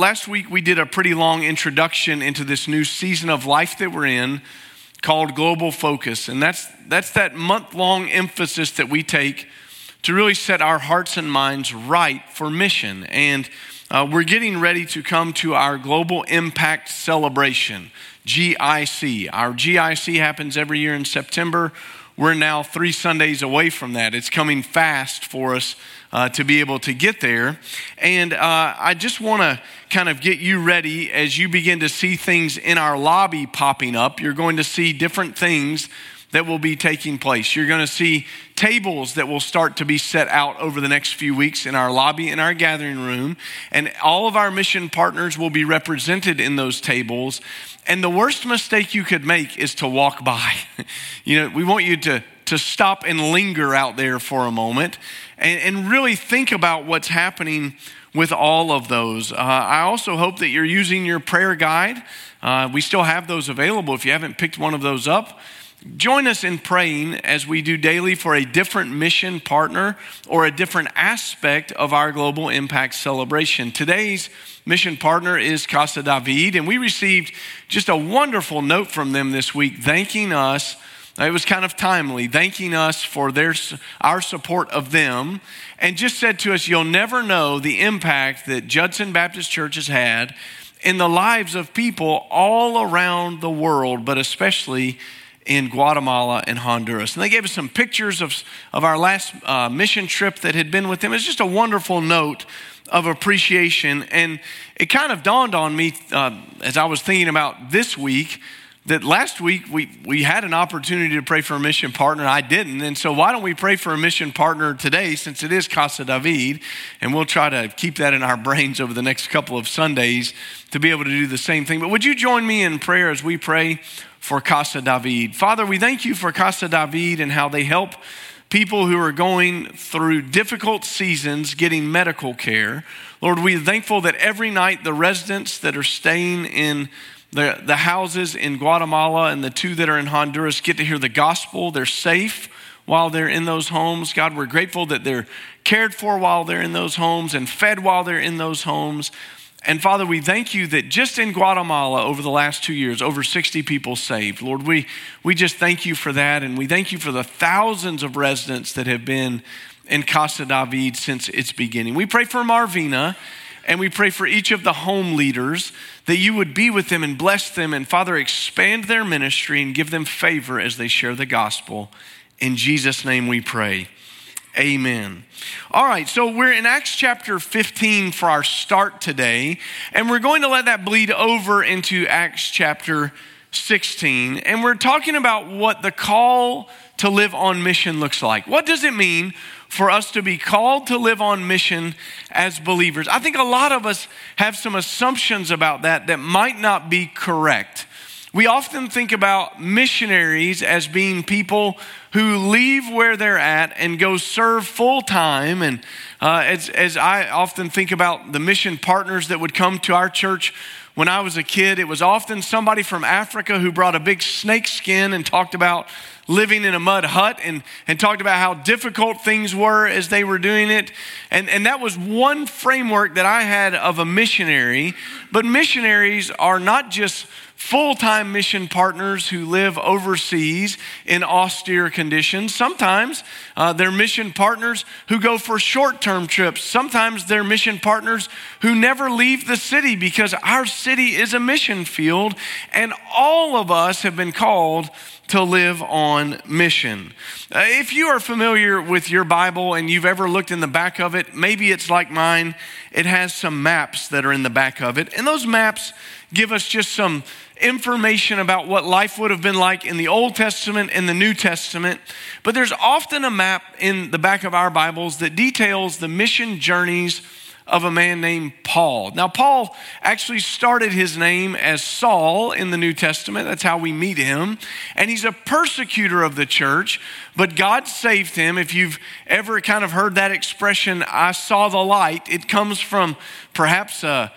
last week we did a pretty long introduction into this new season of life that we're in called Global Focus. And that's, that's that month long emphasis that we take to really set our hearts and minds right for mission. And uh, we're getting ready to come to our Global Impact Celebration, GIC. Our GIC happens every year in September. We're now three Sundays away from that. It's coming fast for us uh, to be able to get there. And uh, I just want to kind of get you ready as you begin to see things in our lobby popping up. You're going to see different things that will be taking place. You're going to see tables that will start to be set out over the next few weeks in our lobby, in our gathering room, and all of our mission partners will be represented in those tables. And the worst mistake you could make is to walk by. you know, we want you to, to stop and linger out there for a moment and, and really think about what's happening with all of those. Uh, I also hope that you're using your prayer guide. Uh, we still have those available if you haven't picked one of those up. Join us in praying as we do daily for a different mission partner or a different aspect of our global impact celebration. Today's mission partner is Casa David, and we received just a wonderful note from them this week thanking us. It was kind of timely, thanking us for their, our support of them, and just said to us, You'll never know the impact that Judson Baptist Church has had in the lives of people all around the world, but especially in Guatemala and Honduras. And they gave us some pictures of, of our last uh, mission trip that had been with them. It's just a wonderful note of appreciation. And it kind of dawned on me uh, as I was thinking about this week that last week we, we had an opportunity to pray for a mission partner. I didn't. And so why don't we pray for a mission partner today since it is Casa David? And we'll try to keep that in our brains over the next couple of Sundays to be able to do the same thing. But would you join me in prayer as we pray for Casa David. Father, we thank you for Casa David and how they help people who are going through difficult seasons getting medical care. Lord, we're thankful that every night the residents that are staying in the, the houses in Guatemala and the two that are in Honduras get to hear the gospel. They're safe while they're in those homes. God, we're grateful that they're cared for while they're in those homes and fed while they're in those homes. And Father, we thank you that just in Guatemala over the last two years, over 60 people saved. Lord, we, we just thank you for that. And we thank you for the thousands of residents that have been in Casa David since its beginning. We pray for Marvina and we pray for each of the home leaders that you would be with them and bless them. And Father, expand their ministry and give them favor as they share the gospel. In Jesus' name we pray. Amen. All right, so we're in Acts chapter 15 for our start today, and we're going to let that bleed over into Acts chapter 16. And we're talking about what the call to live on mission looks like. What does it mean for us to be called to live on mission as believers? I think a lot of us have some assumptions about that that might not be correct. We often think about missionaries as being people who leave where they're at and go serve full time. And uh, as, as I often think about the mission partners that would come to our church when I was a kid, it was often somebody from Africa who brought a big snake skin and talked about living in a mud hut and, and talked about how difficult things were as they were doing it. And, and that was one framework that I had of a missionary. But missionaries are not just full time mission partners who live overseas in austere conditions. Sometimes uh, they're mission partners who go for short term trips. Sometimes they're mission partners who never leave the city because our city is a mission field, and all of us have been called to live on mission. Uh, if you are familiar with your Bible and you've ever looked in the back of it, maybe it's like mine. It has some maps that are in the back of it, and those maps give us just some information about what life would have been like in the Old Testament and the New Testament. But there's often a map in the back of our Bibles that details the mission journeys of a man named Paul. Now, Paul actually started his name as Saul in the New Testament. That's how we meet him. And he's a persecutor of the church, but God saved him. If you've ever kind of heard that expression, I saw the light, it comes from perhaps a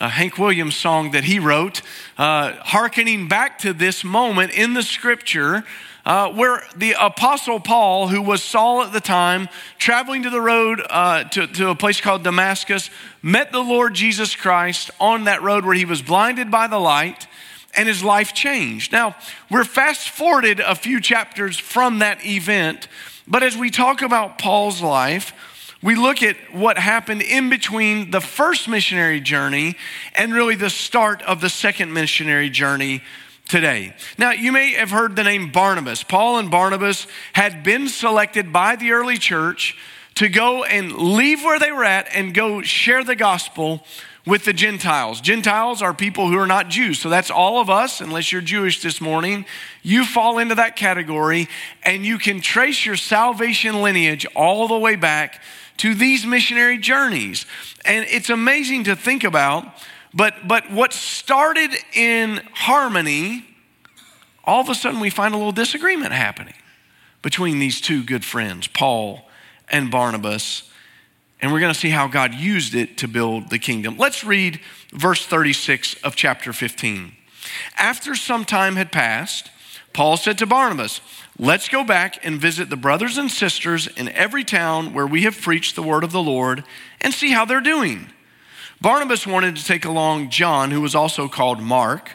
a Hank Williams song that he wrote, uh, hearkening back to this moment in the scripture uh, where the Apostle Paul, who was Saul at the time, traveling to the road uh, to, to a place called Damascus, met the Lord Jesus Christ on that road where he was blinded by the light and his life changed. Now, we're fast forwarded a few chapters from that event, but as we talk about Paul's life, we look at what happened in between the first missionary journey and really the start of the second missionary journey today. Now, you may have heard the name Barnabas. Paul and Barnabas had been selected by the early church to go and leave where they were at and go share the gospel with the Gentiles. Gentiles are people who are not Jews. So that's all of us, unless you're Jewish this morning. You fall into that category, and you can trace your salvation lineage all the way back to these missionary journeys. And it's amazing to think about but, but what started in harmony, all of a sudden we find a little disagreement happening between these two good friends, Paul and Barnabas. And we're going to see how God used it to build the kingdom. Let's read verse 36 of chapter 15. After some time had passed, Paul said to Barnabas, Let's go back and visit the brothers and sisters in every town where we have preached the word of the Lord and see how they're doing. Barnabas wanted to take along John, who was also called Mark,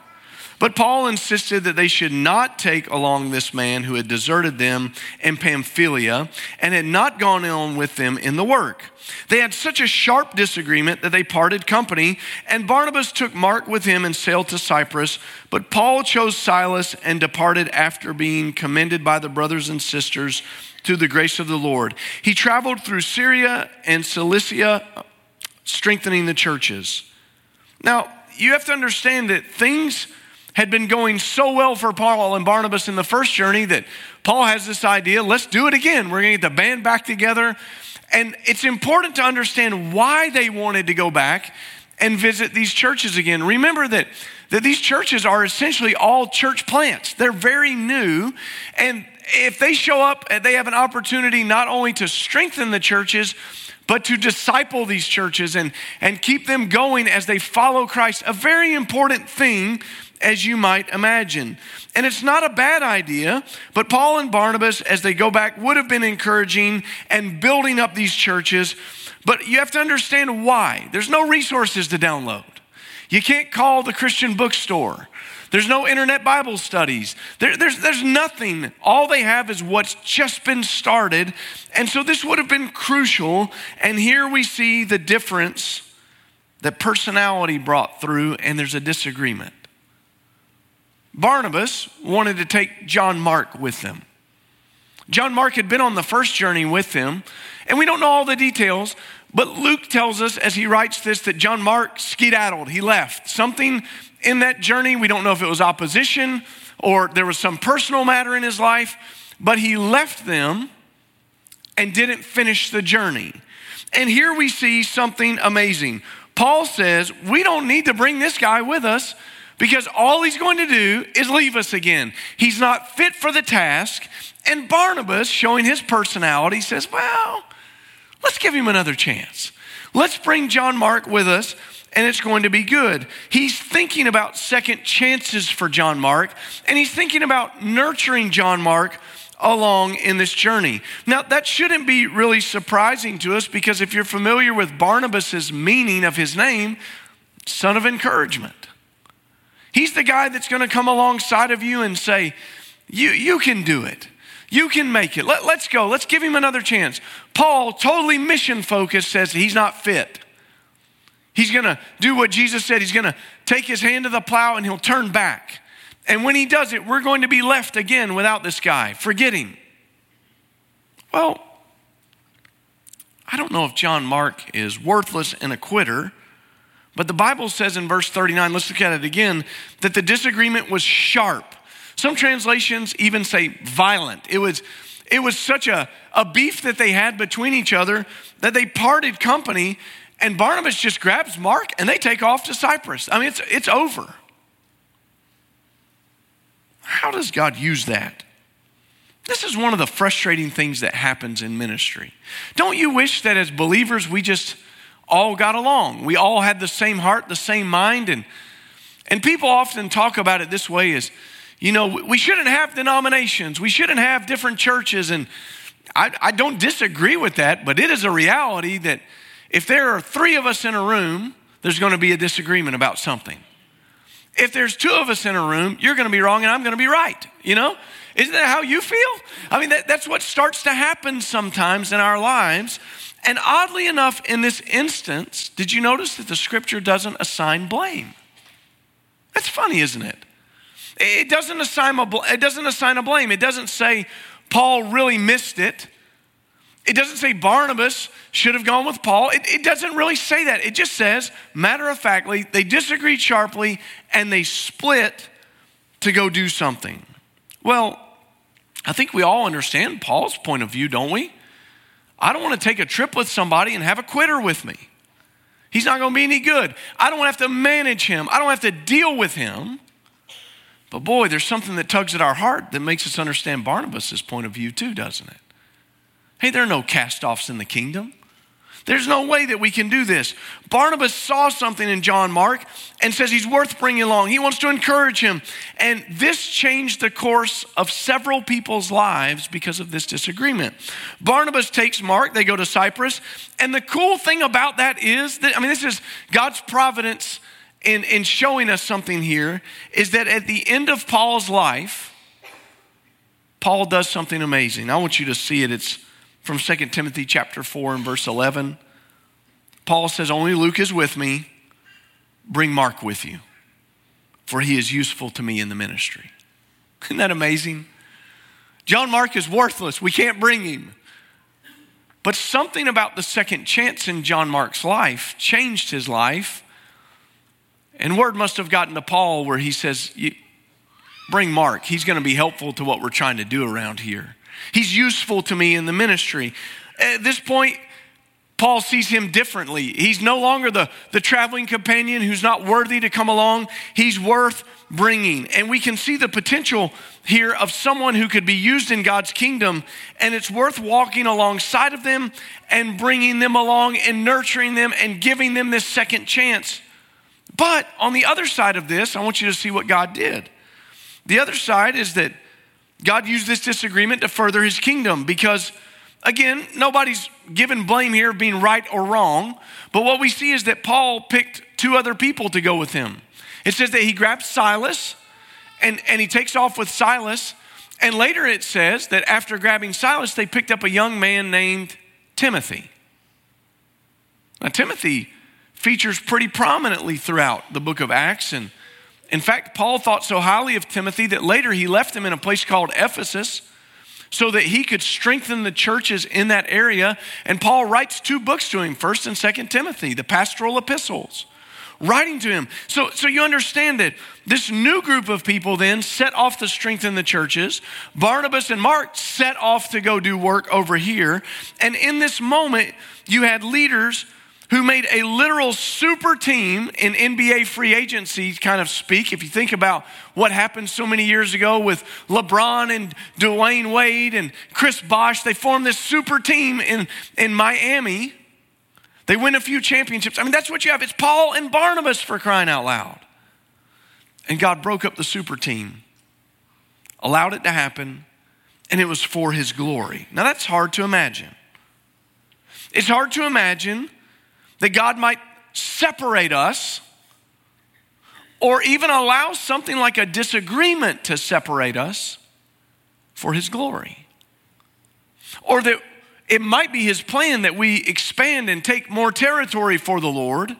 but Paul insisted that they should not take along this man who had deserted them in Pamphylia and had not gone on with them in the work. They had such a sharp disagreement that they parted company, and Barnabas took Mark with him and sailed to Cyprus. But Paul chose Silas and departed after being commended by the brothers and sisters to the grace of the Lord. He traveled through Syria and Cilicia strengthening the churches. Now, you have to understand that things had been going so well for Paul and Barnabas in the first journey that Paul has this idea let's do it again. We're going to get the band back together. And it's important to understand why they wanted to go back and visit these churches again. Remember that, that these churches are essentially all church plants, they're very new. And if they show up, they have an opportunity not only to strengthen the churches, but to disciple these churches and, and keep them going as they follow Christ, a very important thing as you might imagine. And it's not a bad idea, but Paul and Barnabas, as they go back, would have been encouraging and building up these churches. But you have to understand why. There's no resources to download. You can't call the Christian bookstore. There's no internet Bible studies. There, there's, there's nothing. All they have is what's just been started. And so this would have been crucial. And here we see the difference that personality brought through, and there's a disagreement. Barnabas wanted to take John Mark with them. John Mark had been on the first journey with them, and we don't know all the details, but Luke tells us as he writes this that John Mark skedaddled, he left. Something in that journey. We don't know if it was opposition or there was some personal matter in his life, but he left them and didn't finish the journey. And here we see something amazing. Paul says, We don't need to bring this guy with us because all he's going to do is leave us again. He's not fit for the task. And Barnabas, showing his personality, says, Well, let's give him another chance. Let's bring John Mark with us and it's going to be good. He's thinking about second chances for John Mark, and he's thinking about nurturing John Mark along in this journey. Now, that shouldn't be really surprising to us because if you're familiar with Barnabas's meaning of his name, son of encouragement. He's the guy that's going to come alongside of you and say, you, you can do it. You can make it. Let, let's go. Let's give him another chance. Paul, totally mission focused, says he's not fit. He's going to do what Jesus said. He's going to take his hand to the plow and he'll turn back. And when he does it, we're going to be left again without this guy, forgetting. Well, I don't know if John Mark is worthless and a quitter, but the Bible says in verse 39, let's look at it again, that the disagreement was sharp. Some translations even say violent. It was, it was such a, a beef that they had between each other that they parted company and Barnabas just grabs Mark and they take off to Cyprus. I mean, it's, it's over. How does God use that? This is one of the frustrating things that happens in ministry. Don't you wish that as believers we just all got along. We all had the same heart, the same mind. And, and people often talk about it this way is, you know, we shouldn't have denominations, we shouldn't have different churches. And I, I don't disagree with that, but it is a reality that if there are three of us in a room, there's going to be a disagreement about something. If there's two of us in a room, you're going to be wrong and I'm going to be right. You know? Isn't that how you feel? I mean, that, that's what starts to happen sometimes in our lives. And oddly enough, in this instance, did you notice that the scripture doesn't assign blame? That's funny, isn't it? It doesn't assign a, it doesn't assign a blame. It doesn't say Paul really missed it. It doesn't say Barnabas should have gone with Paul. It, it, doesn't really say that. It just says, matter of factly, they disagreed sharply and they split to go do something. Well, I think we all understand Paul's point of view, don't we? I don't want to take a trip with somebody and have a quitter with me. He's not going to be any good. I don't have to manage him, I don't have to deal with him. But boy, there's something that tugs at our heart that makes us understand Barnabas' point of view, too, doesn't it? Hey, there are no cast offs in the kingdom. There's no way that we can do this. Barnabas saw something in John Mark and says he's worth bringing along. He wants to encourage him. And this changed the course of several people's lives because of this disagreement. Barnabas takes Mark, they go to Cyprus. And the cool thing about that is that, I mean, this is God's providence in, in showing us something here, is that at the end of Paul's life, Paul does something amazing. I want you to see it. It's from 2 Timothy chapter 4 and verse 11. Paul says, Only Luke is with me. Bring Mark with you, for he is useful to me in the ministry. Isn't that amazing? John Mark is worthless. We can't bring him. But something about the second chance in John Mark's life changed his life. And word must have gotten to Paul where he says, Bring Mark. He's going to be helpful to what we're trying to do around here. He's useful to me in the ministry. At this point, Paul sees him differently. He's no longer the, the traveling companion who's not worthy to come along. He's worth bringing. And we can see the potential here of someone who could be used in God's kingdom, and it's worth walking alongside of them and bringing them along and nurturing them and giving them this second chance. But on the other side of this, I want you to see what God did. The other side is that God used this disagreement to further his kingdom because, again, nobody's given blame here of being right or wrong. But what we see is that Paul picked two other people to go with him. It says that he grabs Silas and, and he takes off with Silas. And later it says that after grabbing Silas, they picked up a young man named Timothy. Now, Timothy features pretty prominently throughout the book of Acts and in fact, Paul thought so highly of Timothy that later he left him in a place called Ephesus so that he could strengthen the churches in that area. And Paul writes two books to him, 1st and 2nd Timothy, the pastoral epistles, writing to him. So, so you understand that this new group of people then set off to strengthen the churches. Barnabas and Mark set off to go do work over here. And in this moment, you had leaders who made a literal super team in NBA free agency kind of speak. If you think about what happened so many years ago with LeBron and Dwyane Wade and Chris Bosh, they formed this super team in, in Miami. They win a few championships. I mean, that's what you have. It's Paul and Barnabas for crying out loud. And God broke up the super team, allowed it to happen, and it was for his glory. Now, that's hard to imagine. It's hard to imagine that God might separate us or even allow something like a disagreement to separate us for His glory. Or that it might be His plan that we expand and take more territory for the Lord.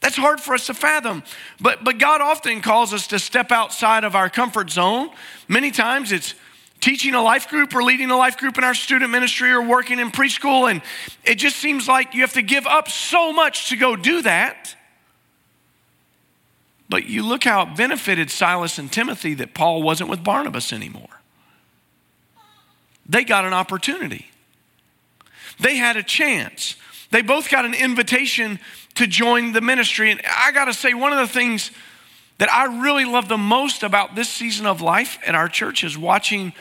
That's hard for us to fathom. But, but God often calls us to step outside of our comfort zone. Many times it's teaching a life group or leading a life group in our student ministry or working in preschool. And it just seems like you have to give up so much to go do that. But you look how it benefited Silas and Timothy that Paul wasn't with Barnabas anymore. They got an opportunity, they had a chance. They both got an invitation to join the ministry. And I got to say, one of the things that I really love the most about this season of life at our church is watching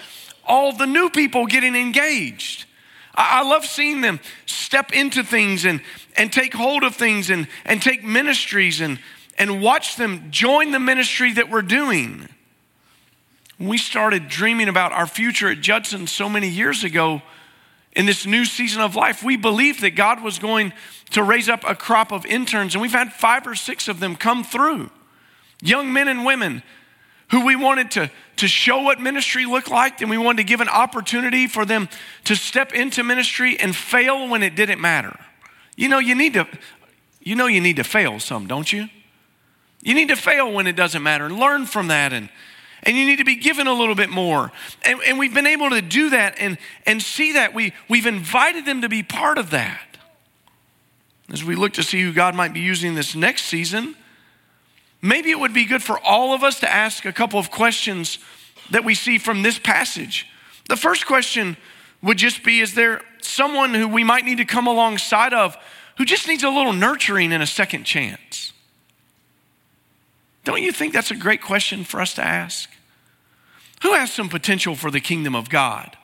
all the new people getting engaged. I, love seeing them step into things and, and take hold of things and, and take ministries and, and watch them join the ministry that we're doing. We started dreaming about our future at Judson so many years ago, in this new season of life, we believed that God was going to raise up a crop of interns, and we've had five or six of them come through. Young men and women who we wanted to, to show what ministry looked like, and we wanted to give an opportunity for them to step into ministry and fail when it didn't matter. You know, you need to, you know you need to fail some, don't you? You need to fail when it doesn't matter and learn from that and and you need to be given a little bit more. And, and we've been able to do that and, and see that. We, we've invited them to be part of that. As we look to see who God might be using this next season, maybe it would be good for all of us to ask a couple of questions that we see from this passage. The first question would just be Is there someone who we might need to come alongside of who just needs a little nurturing and a second chance? Don't you think that's a great question for us to ask? Who has some potential for the kingdom of God?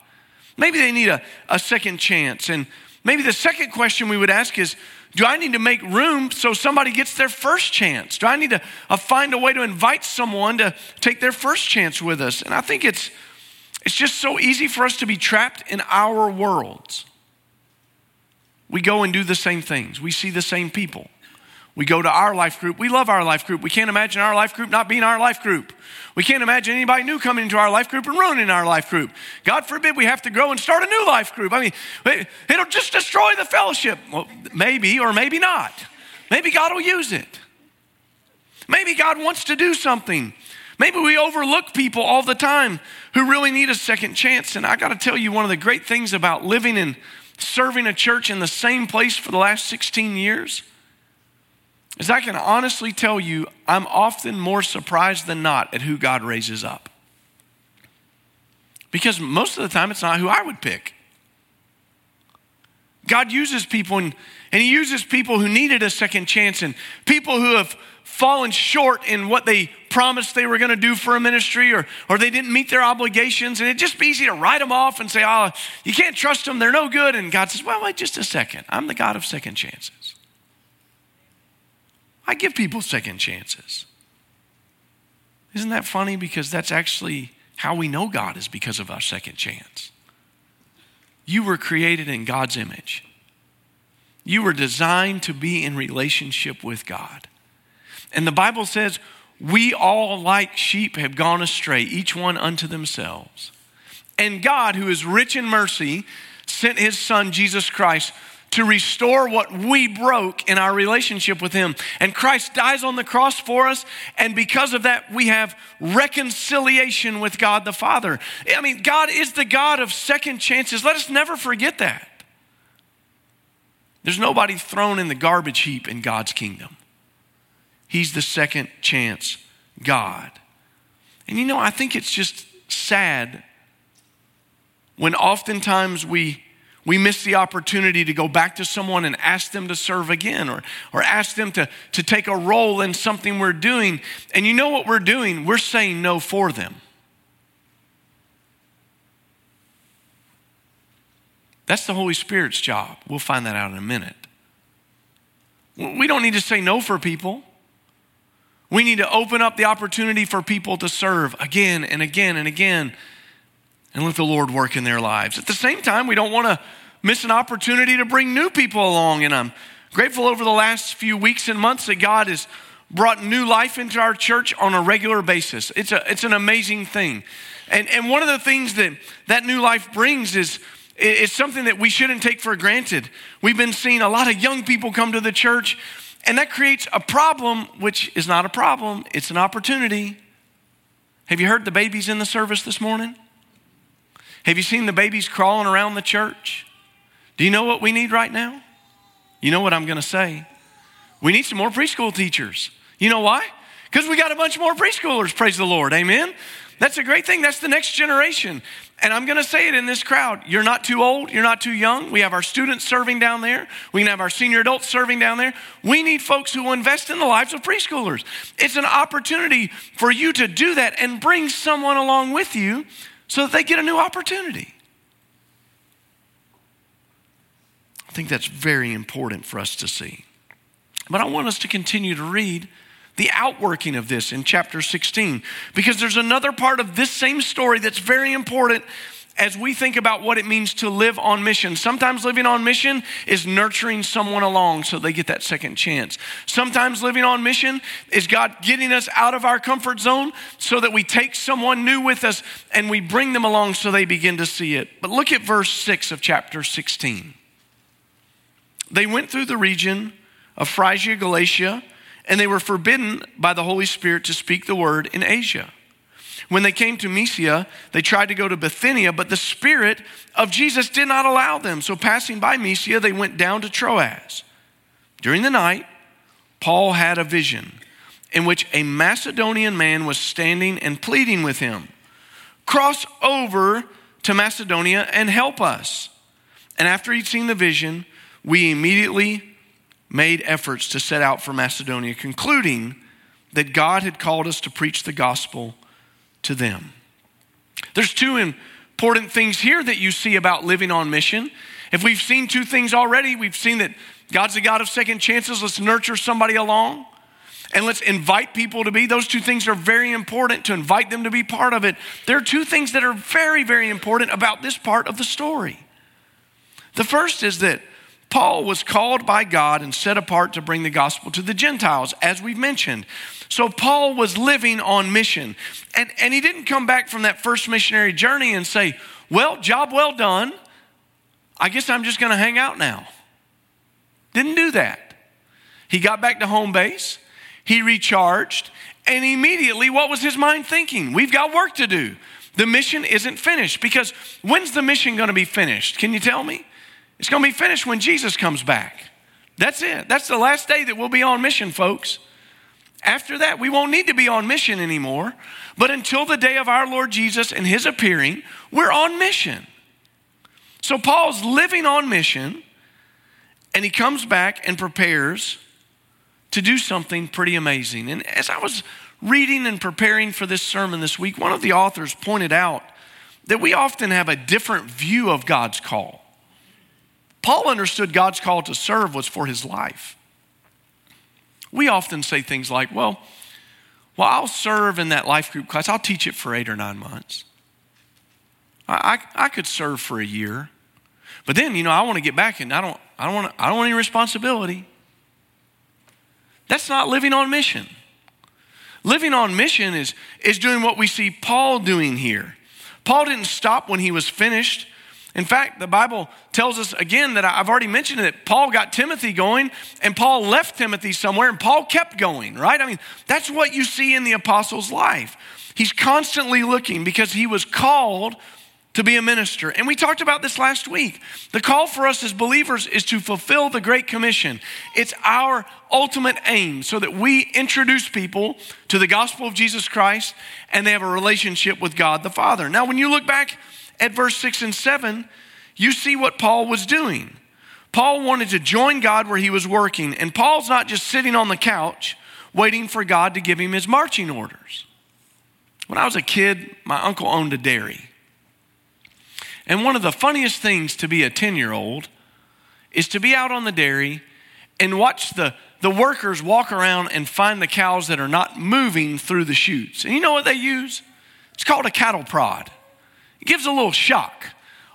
Maybe they need a, a second chance. And maybe the second question we would ask is Do I need to make room so somebody gets their first chance? Do I need to uh, find a way to invite someone to take their first chance with us? And I think it's, it's just so easy for us to be trapped in our worlds. We go and do the same things, we see the same people. We go to our life group. We love our life group. We can't imagine our life group not being our life group. We can't imagine anybody new coming into our life group and ruining our life group. God forbid we have to grow and start a new life group. I mean, it'll just destroy the fellowship. Well, maybe or maybe not. Maybe God will use it. Maybe God wants to do something. Maybe we overlook people all the time who really need a second chance. And I got to tell you, one of the great things about living and serving a church in the same place for the last 16 years is I can honestly tell you, I'm often more surprised than not at who God raises up. Because most of the time, it's not who I would pick. God uses people, and, and He uses people who needed a second chance and people who have fallen short in what they promised they were going to do for a ministry or, or they didn't meet their obligations. And it'd just be easy to write them off and say, oh, you can't trust them, they're no good. And God says, well, wait just a second. I'm the God of second chances. I give people second chances. Isn't that funny? Because that's actually how we know God is because of our second chance. You were created in God's image. You were designed to be in relationship with God. And the Bible says, we all, like sheep, have gone astray, each one unto themselves. And God, who is rich in mercy, sent his Son, Jesus Christ, to restore what we broke in our relationship with Him. And Christ dies on the cross for us, and because of that, we have reconciliation with God the Father. I mean, God is the God of second chances. Let us never forget that. There's nobody thrown in the garbage heap in God's kingdom. He's the second chance God. And you know, I think it's just sad when oftentimes we we miss the opportunity to go back to someone and ask them to serve again or, or ask them to, to take a role in something we're doing. And you know what we're doing? We're saying no for them. That's the Holy Spirit's job. We'll find that out in a minute. We don't need to say no for people. We need to open up the opportunity for people to serve again and again and again and let the Lord work in their lives. At the same time, we don't want to miss an opportunity to bring new people along. And I'm grateful over the last few weeks and months that God has brought new life into our church on a regular basis. It's, a, it's an amazing thing. And, and one of the things that that new life brings is, is something that we shouldn't take for granted. We've been seeing a lot of young people come to the church, and that creates a problem, which is not a problem, it's an opportunity. Have you heard the babies in the service this morning? Have you seen the babies crawling around the church? Do you know what we need right now? You know what I'm going to say. We need some more preschool teachers. You know why? Because we got a bunch more preschoolers, praise the Lord. Amen. That's a great thing. That's the next generation. And I'm going to say it in this crowd. You're not too old. You're not too young. We have our students serving down there. We can have our senior adults serving down there. We need folks who will invest in the lives of preschoolers. It's an opportunity for you to do that and bring someone along with you so that they get a new opportunity. I think that's very important for us to see. But I want us to continue to read the outworking of this in chapter 16 because there's another part of this same story that's very important as we think about what it means to live on mission. Sometimes living on mission is nurturing someone along so they get that second chance. Sometimes living on mission is God getting us out of our comfort zone so that we take someone new with us and we bring them along so they begin to see it. But look at verse 6 of chapter 16. They went through the region of Phrygia, Galatia, and they were forbidden by the Holy Spirit to speak the word in Asia. When they came to Mysia, they tried to go to Bithynia, but the Spirit of Jesus did not allow them. So, passing by Mysia, they went down to Troas. During the night, Paul had a vision in which a Macedonian man was standing and pleading with him Cross over to Macedonia and help us. And after he'd seen the vision, we immediately made efforts to set out for Macedonia, concluding that God had called us to preach the gospel to them. There's two important things here that you see about living on mission. If we've seen two things already, we've seen that God's a God of second chances. Let's nurture somebody along and let's invite people to be. Those two things are very important to invite them to be part of it. There are two things that are very, very important about this part of the story. The first is that Paul was called by God and set apart to bring the gospel to the Gentiles, as we've mentioned. So Paul was living on mission. And, and he didn't come back from that first missionary journey and say, Well, job well done. I guess I'm just going to hang out now. Didn't do that. He got back to home base, he recharged, and immediately, what was his mind thinking? We've got work to do. The mission isn't finished because when's the mission going to be finished? Can you tell me? It's going to be finished when Jesus comes back. That's it. That's the last day that we'll be on mission, folks. After that, we won't need to be on mission anymore. But until the day of our Lord Jesus and his appearing, we're on mission. So Paul's living on mission, and he comes back and prepares to do something pretty amazing. And as I was reading and preparing for this sermon this week, one of the authors pointed out that we often have a different view of God's call. Paul understood God's call to serve was for his life. We often say things like, well, well, I'll serve in that life group class. I'll teach it for eight or nine months. I, I, I could serve for a year. But then, you know, I want to get back and I don't, I don't want I don't want any responsibility. That's not living on mission. Living on mission is, is doing what we see Paul doing here. Paul didn't stop when he was finished. In fact, the Bible tells us again that I've already mentioned that Paul got Timothy going and Paul left Timothy somewhere and Paul kept going, right? I mean, that's what you see in the apostle's life. He's constantly looking because he was called to be a minister. And we talked about this last week. The call for us as believers is to fulfill the Great Commission. It's our ultimate aim so that we introduce people to the gospel of Jesus Christ and they have a relationship with God the Father. Now, when you look back at verse 6 and 7, you see what Paul was doing. Paul wanted to join God where he was working, and Paul's not just sitting on the couch waiting for God to give him his marching orders. When I was a kid, my uncle owned a dairy. And one of the funniest things to be a 10 year old is to be out on the dairy and watch the, the workers walk around and find the cows that are not moving through the chutes. And you know what they use? It's called a cattle prod. It gives a little shock,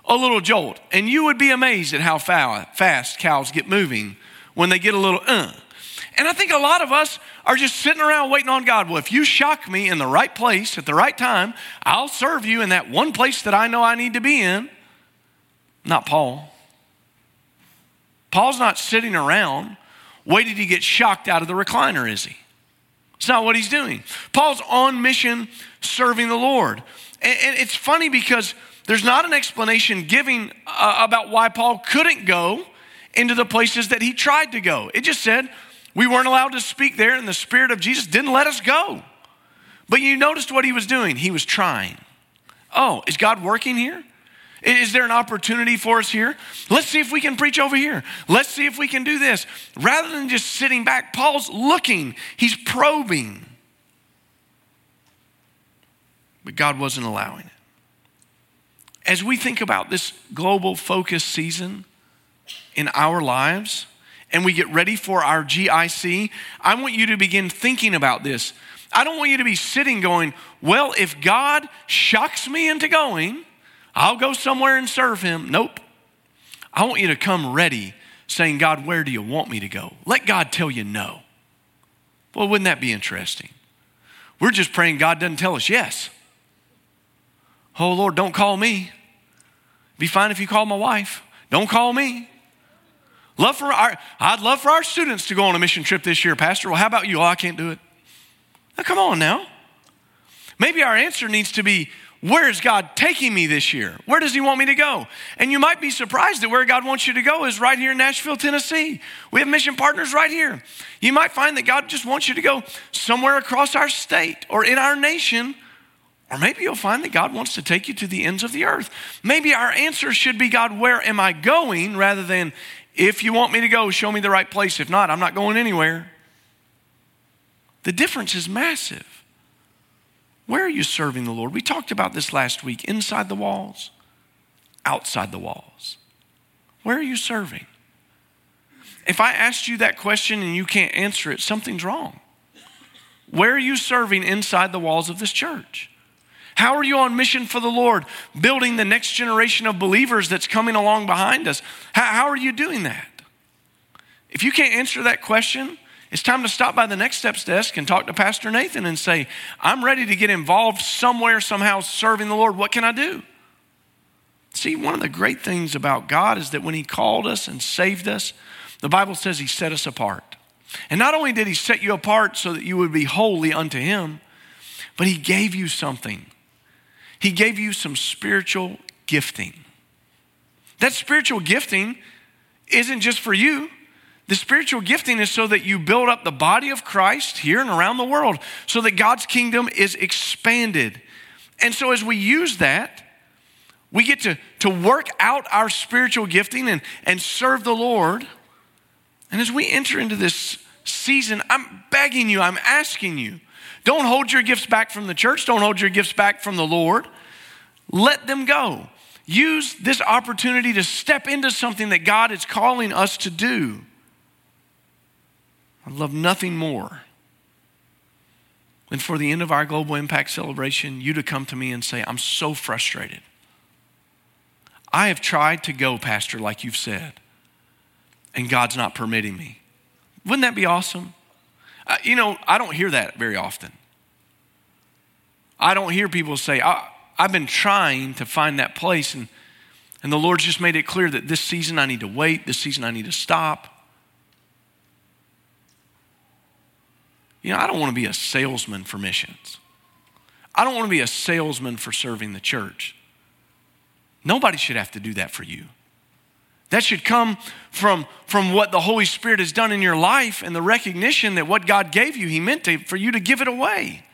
a little jolt. And you would be amazed at how fast cows get moving when they get a little uh. And I think a lot of us are just sitting around waiting on God. Well, if you shock me in the right place at the right time, I'll serve you in that one place that I know I need to be in. Not Paul. Paul's not sitting around waiting to get shocked out of the recliner, is he? It's not what he's doing. Paul's on mission serving the Lord. And, and it's funny because there's not an explanation giving uh, about why Paul couldn't go into the places that he tried to go. It just said we weren't allowed to speak there, and the Spirit of Jesus didn't let us go. But you noticed what he was doing. He was trying. Oh, is God working here? Is there an opportunity for us here? Let's see if we can preach over here. Let's see if we can do this. Rather than just sitting back, Paul's looking, he's probing but God wasn't allowing it. As we think about this global focus season, in our lives and we get ready for our GIC, I want you to begin thinking about this. I don't want you to be sitting going, well, if God shocks me into going, I'll go somewhere and serve him. Nope. I want you to come ready saying, God, where do you want me to go? Let God tell you no. Well, wouldn't that be interesting? We're just praying God doesn't tell us yes. Oh, Lord, don't call me. Be fine if you call my wife. Don't call me. Love for our, I'd love for our students to go on a mission trip this year, Pastor. Well, how about you? Oh, I can't do it. Now, come on now. Maybe our answer needs to be where is God taking me this year? Where does He want me to go? And you might be surprised that where God wants you to go is right here in Nashville, Tennessee. We have mission partners right here. You might find that God just wants you to go somewhere across our state or in our nation. Or maybe you'll find that God wants to take you to the ends of the earth. Maybe our answer should be God, where am I going? rather than if you want me to go, show me the right place. If not, I'm not going anywhere. The difference is massive. Where are you serving the Lord? We talked about this last week inside the walls, outside the walls. Where are you serving? If I asked you that question and you can't answer it, something's wrong. Where are you serving inside the walls of this church? How are you on mission for the Lord, building the next generation of believers that's coming along behind us? How, how are you doing that? If you can't answer that question, it's time to stop by the Next Steps desk and talk to Pastor Nathan and say, I'm ready to get involved somewhere, somehow serving the Lord. What can I do? See, one of the great things about God is that when He called us and saved us, the Bible says He set us apart. And not only did He set you apart so that you would be holy unto Him, but He gave you something. He gave you some spiritual gifting. That spiritual gifting isn't just for you, the spiritual gifting is so that you build up the body of Christ here and around the world, so that God's kingdom is expanded. And so as we use that, we get to, to work out our spiritual gifting and, and serve the Lord. And as we enter into this season, I'm begging you, I'm asking you, don't hold your gifts back from the church, don't hold your gifts back from the Lord. Let them go. Use this opportunity to step into something that God is calling us to do. I'd love nothing more than for the end of our global impact celebration, you to come to me and say, I'm so frustrated. I have tried to go, Pastor, like you've said, and God's not permitting me. Wouldn't that be awesome? You know, I don't hear that very often. I don't hear people say, I, have been trying to find that place, and, and the Lord's just made it clear that this season I need to wait, this season I need to stop. You know, I don't want to be a salesman for missions. I don't want to be a salesman for serving the church. Nobody should have to do that for you. That should come from, from what the Holy Spirit has done in your life and the recognition that what God gave you, He meant to, for you to give it away.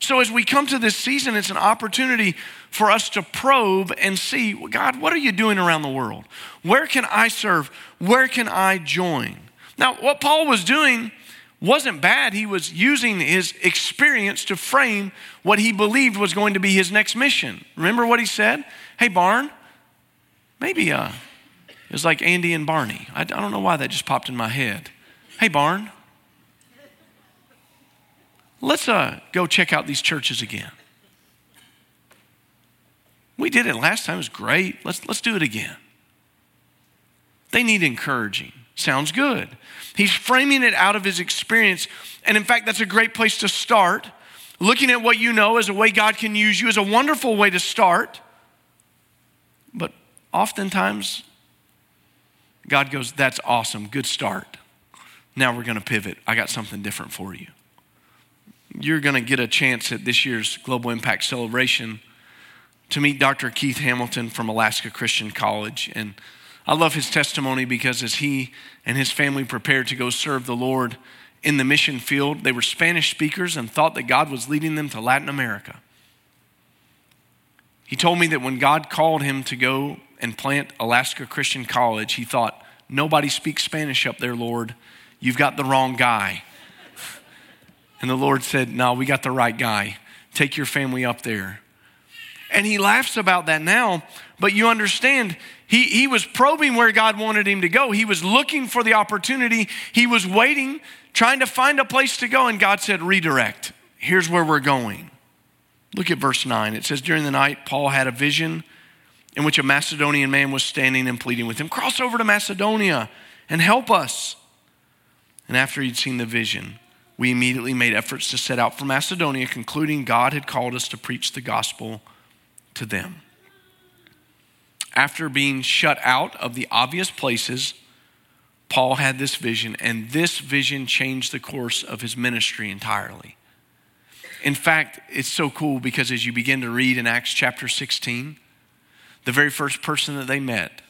So, as we come to this season, it's an opportunity for us to probe and see well, God, what are you doing around the world? Where can I serve? Where can I join? Now, what Paul was doing wasn't bad. He was using his experience to frame what he believed was going to be his next mission. Remember what he said? Hey, Barn, maybe uh, was like Andy and Barney. I, I don't know why that just popped in my head. Hey, Barn, let's uh, go check out these churches again. We did it last time, it was great. Let's, let's do it again. They need encouraging. Sounds good. He's framing it out of his experience. And in fact, that's a great place to start. Looking at what you know as a way God can use you is a wonderful way to start. But oftentimes, God goes, That's awesome. Good start. Now we're going to pivot. I got something different for you. You're going to get a chance at this year's Global Impact Celebration to meet Dr. Keith Hamilton from Alaska Christian College. And I love his testimony because as he and his family prepared to go serve the Lord in the mission field, they were Spanish speakers and thought that God was leading them to Latin America. He told me that when God called him to go and plant Alaska Christian College, he thought, Nobody speaks Spanish up there, Lord. You've got the wrong guy. And the Lord said, No, we got the right guy. Take your family up there. And he laughs about that now, but you understand He, he was probing where God wanted him to go. He was looking for the opportunity. He was waiting, trying to find a place to go. And God said, Redirect. Here's where we're going. Look at verse 9. It says, During the night, Paul had a vision in which a Macedonian man was standing and pleading with him, Cross over to Macedonia and help us. And after he'd seen the vision, we immediately made efforts to set out for Macedonia, concluding God had called us to preach the gospel to them after being shut out of the obvious places, Paul had this vision, and this vision changed the course of his ministry entirely. In fact, it's so cool because as you begin to read in Acts chapter 16, the very first person that they met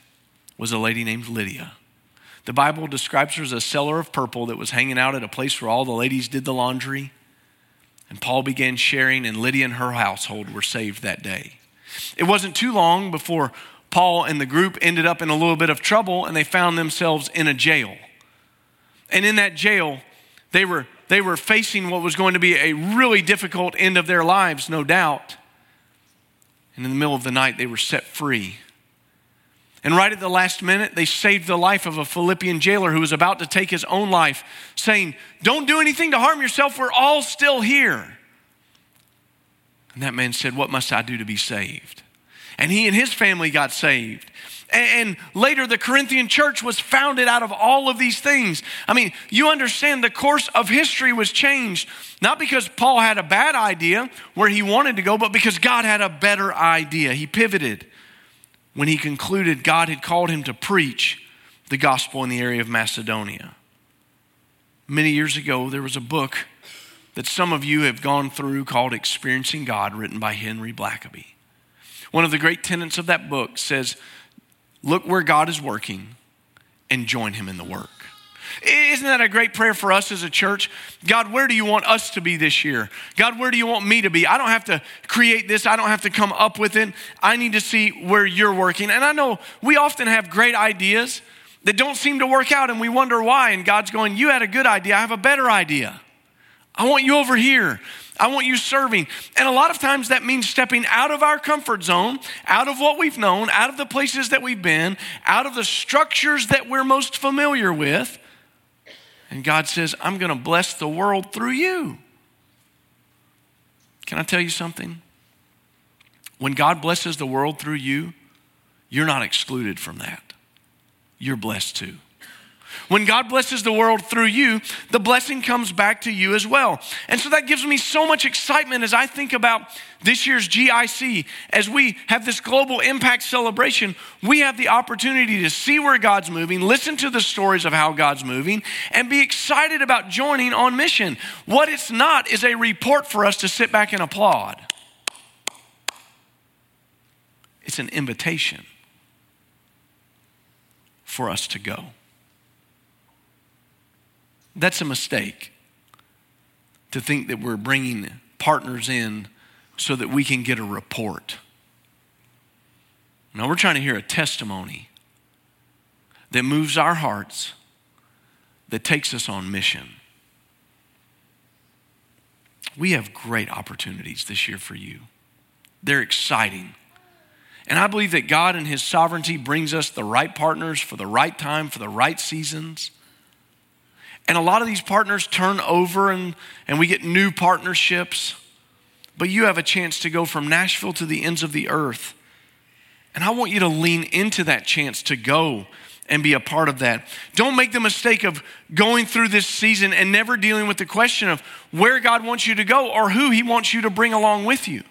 was a lady named Lydia. The Bible describes her as a seller of purple that was hanging out at a place where all the ladies did the laundry. And Paul began sharing, and Lydia and her household were saved that day. It wasn't too long before Paul and the group ended up in a little bit of trouble and they found themselves in a jail. And in that jail, they were, they were facing what was going to be a really difficult end of their lives, no doubt. And in the middle of the night, they were set free. And right at the last minute, they saved the life of a Philippian jailer who was about to take his own life, saying, Don't do anything to harm yourself. We're all still here. And that man said, What must I do to be saved? and he and his family got saved. And later, the Corinthian church was founded out of all of these things. I mean, you understand the course of history was changed, not because Paul had a bad idea where he wanted to go, but because God had a better idea. He pivoted when he concluded God had called him to preach the gospel in the area of Macedonia. Many years ago, there was a book that some of you have gone through called Experiencing God, written by Henry Blackaby. One of the great tenets of that book says, Look where God is working and join Him in the work. Isn't that a great prayer for us as a church? God, where do you want us to be this year? God, where do you want me to be? I don't have to create this, I don't have to come up with it. I need to see where you're working. And I know we often have great ideas that don't seem to work out and we wonder why. And God's going, You had a good idea, I have a better idea. I want you over here. I want you serving. And a lot of times that means stepping out of our comfort zone, out of what we've known, out of the places that we've been, out of the structures that we're most familiar with. And God says, I'm going to bless the world through you. Can I tell you something? When God blesses the world through you, you're not excluded from that. You're blessed too. When God blesses the world through you, the blessing comes back to you as well. And so that gives me so much excitement as I think about this year's GIC. As we have this global impact celebration, we have the opportunity to see where God's moving, listen to the stories of how God's moving, and be excited about joining on mission. What it's not is a report for us to sit back and applaud, it's an invitation for us to go. That's a mistake to think that we're bringing partners in so that we can get a report. No, we're trying to hear a testimony that moves our hearts, that takes us on mission. We have great opportunities this year for you. They're exciting. And I believe that God in His sovereignty brings us the right partners for the right time, for the right seasons. And a lot of these partners turn over and, and we get new partnerships. But you have a chance to go from Nashville to the ends of the earth. And I want you to lean into that chance to go and be a part of that. Don't make the mistake of going through this season and never dealing with the question of where God wants you to go or who He wants you to bring along with you.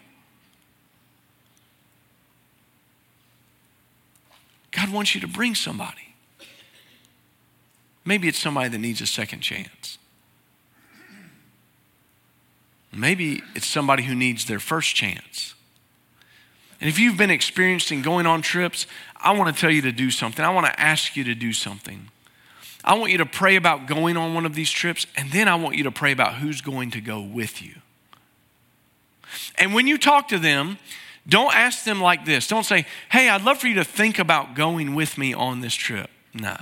God wants you to bring somebody. Maybe it's somebody that needs a second chance. Maybe it's somebody who needs their first chance. And if you've been experiencing going on trips, I want to tell you to do something. I want to ask you to do something. I want you to pray about going on one of these trips, and then I want you to pray about who's going to go with you. And when you talk to them, don't ask them like this. Don't say, hey, I'd love for you to think about going with me on this trip. Nah.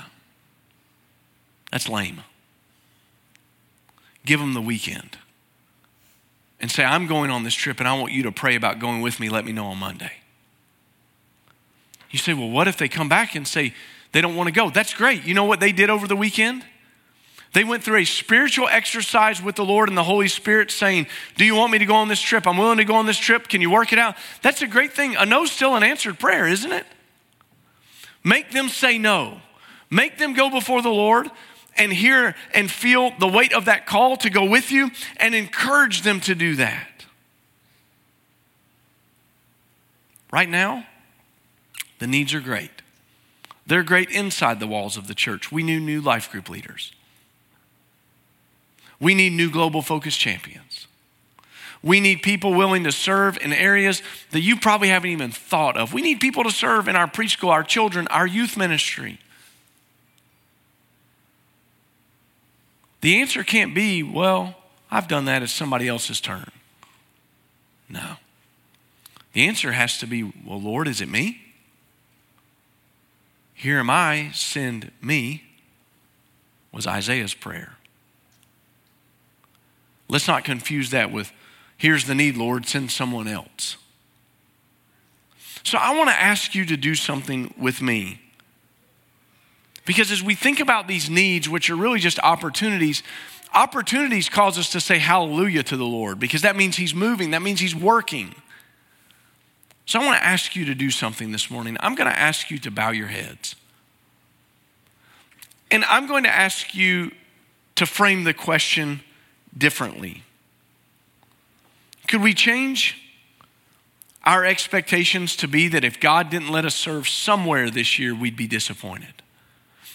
That's lame. Give them the weekend and say, I'm going on this trip and I want you to pray about going with me. Let me know on Monday. You say, well, what if they come back and say they don't want to go? That's great. You know what they did over the weekend? They went through a spiritual exercise with the Lord and the Holy Spirit saying, Do you want me to go on this trip? I'm willing to go on this trip. Can you work it out? That's a great thing. A no's still an answered prayer, isn't it? Make them say no. Make them go before the Lord and hear and feel the weight of that call to go with you and encourage them to do that. Right now, the needs are great. They're great inside the walls of the church. We need new life group leaders. We need new global focus champions. We need people willing to serve in areas that you probably haven't even thought of. We need people to serve in our preschool, our children, our youth ministry. The answer can't be, well, I've done that, it's somebody else's turn. No. The answer has to be, well, Lord, is it me? Here am I, send me, was Isaiah's prayer. Let's not confuse that with, here's the need, Lord, send someone else. So I want to ask you to do something with me. Because as we think about these needs, which are really just opportunities, opportunities cause us to say hallelujah to the Lord because that means He's moving, that means He's working. So I want to ask you to do something this morning. I'm going to ask you to bow your heads. And I'm going to ask you to frame the question differently? Could we change our expectations to be that if God didn't let us serve somewhere this year, we'd be disappointed?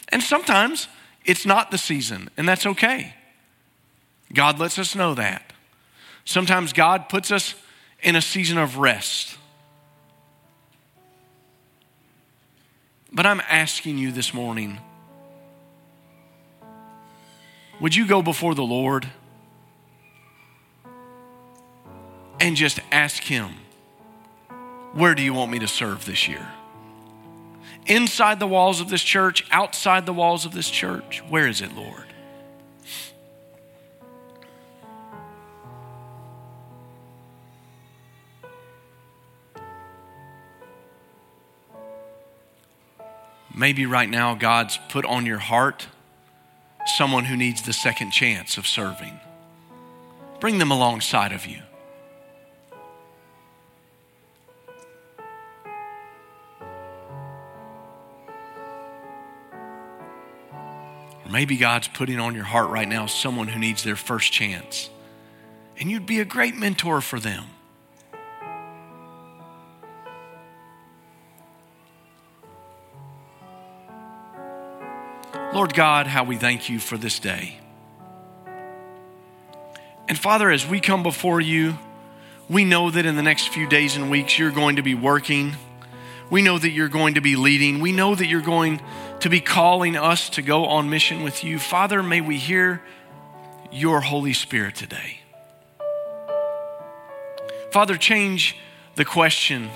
And sometimes it's not the season, and that's okay. God lets us know that. Sometimes God puts us in a season of rest. But I'm asking you this morning would you go before the Lord? and just ask Him, Where do you want me to serve this year? Inside the walls of this church, outside the walls of this church, where is it, Lord? Maybe right now God's put on your heart someone who needs the second chance of serving. Bring them alongside of you. Or maybe God's putting on your heart right now someone who needs their first chance. And you'd be a great mentor for them. Lord God, how we thank you for this day. And Father, as we come before you, we know that in the next few days and weeks you're going to be working. We know that you're going to be leading. We know that you're going to be calling us to go on mission with you. Father, may we hear your Holy Spirit today. Father, change the question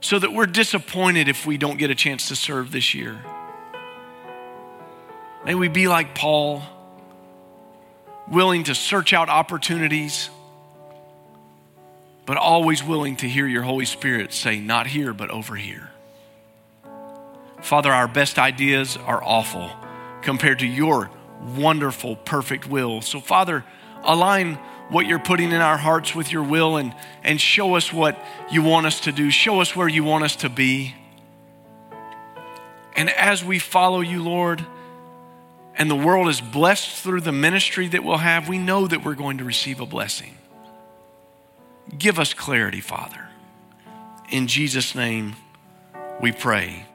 so that we're disappointed if we don't get a chance to serve this year. May we be like Paul, willing to search out opportunities, but always willing to hear your Holy Spirit say, Not here, but over here. Father, our best ideas are awful compared to your wonderful, perfect will. So, Father, align what you're putting in our hearts with your will and, and show us what you want us to do. Show us where you want us to be. And as we follow you, Lord, and the world is blessed through the ministry that we'll have, we know that we're going to receive a blessing. Give us clarity, Father. In Jesus' name we pray.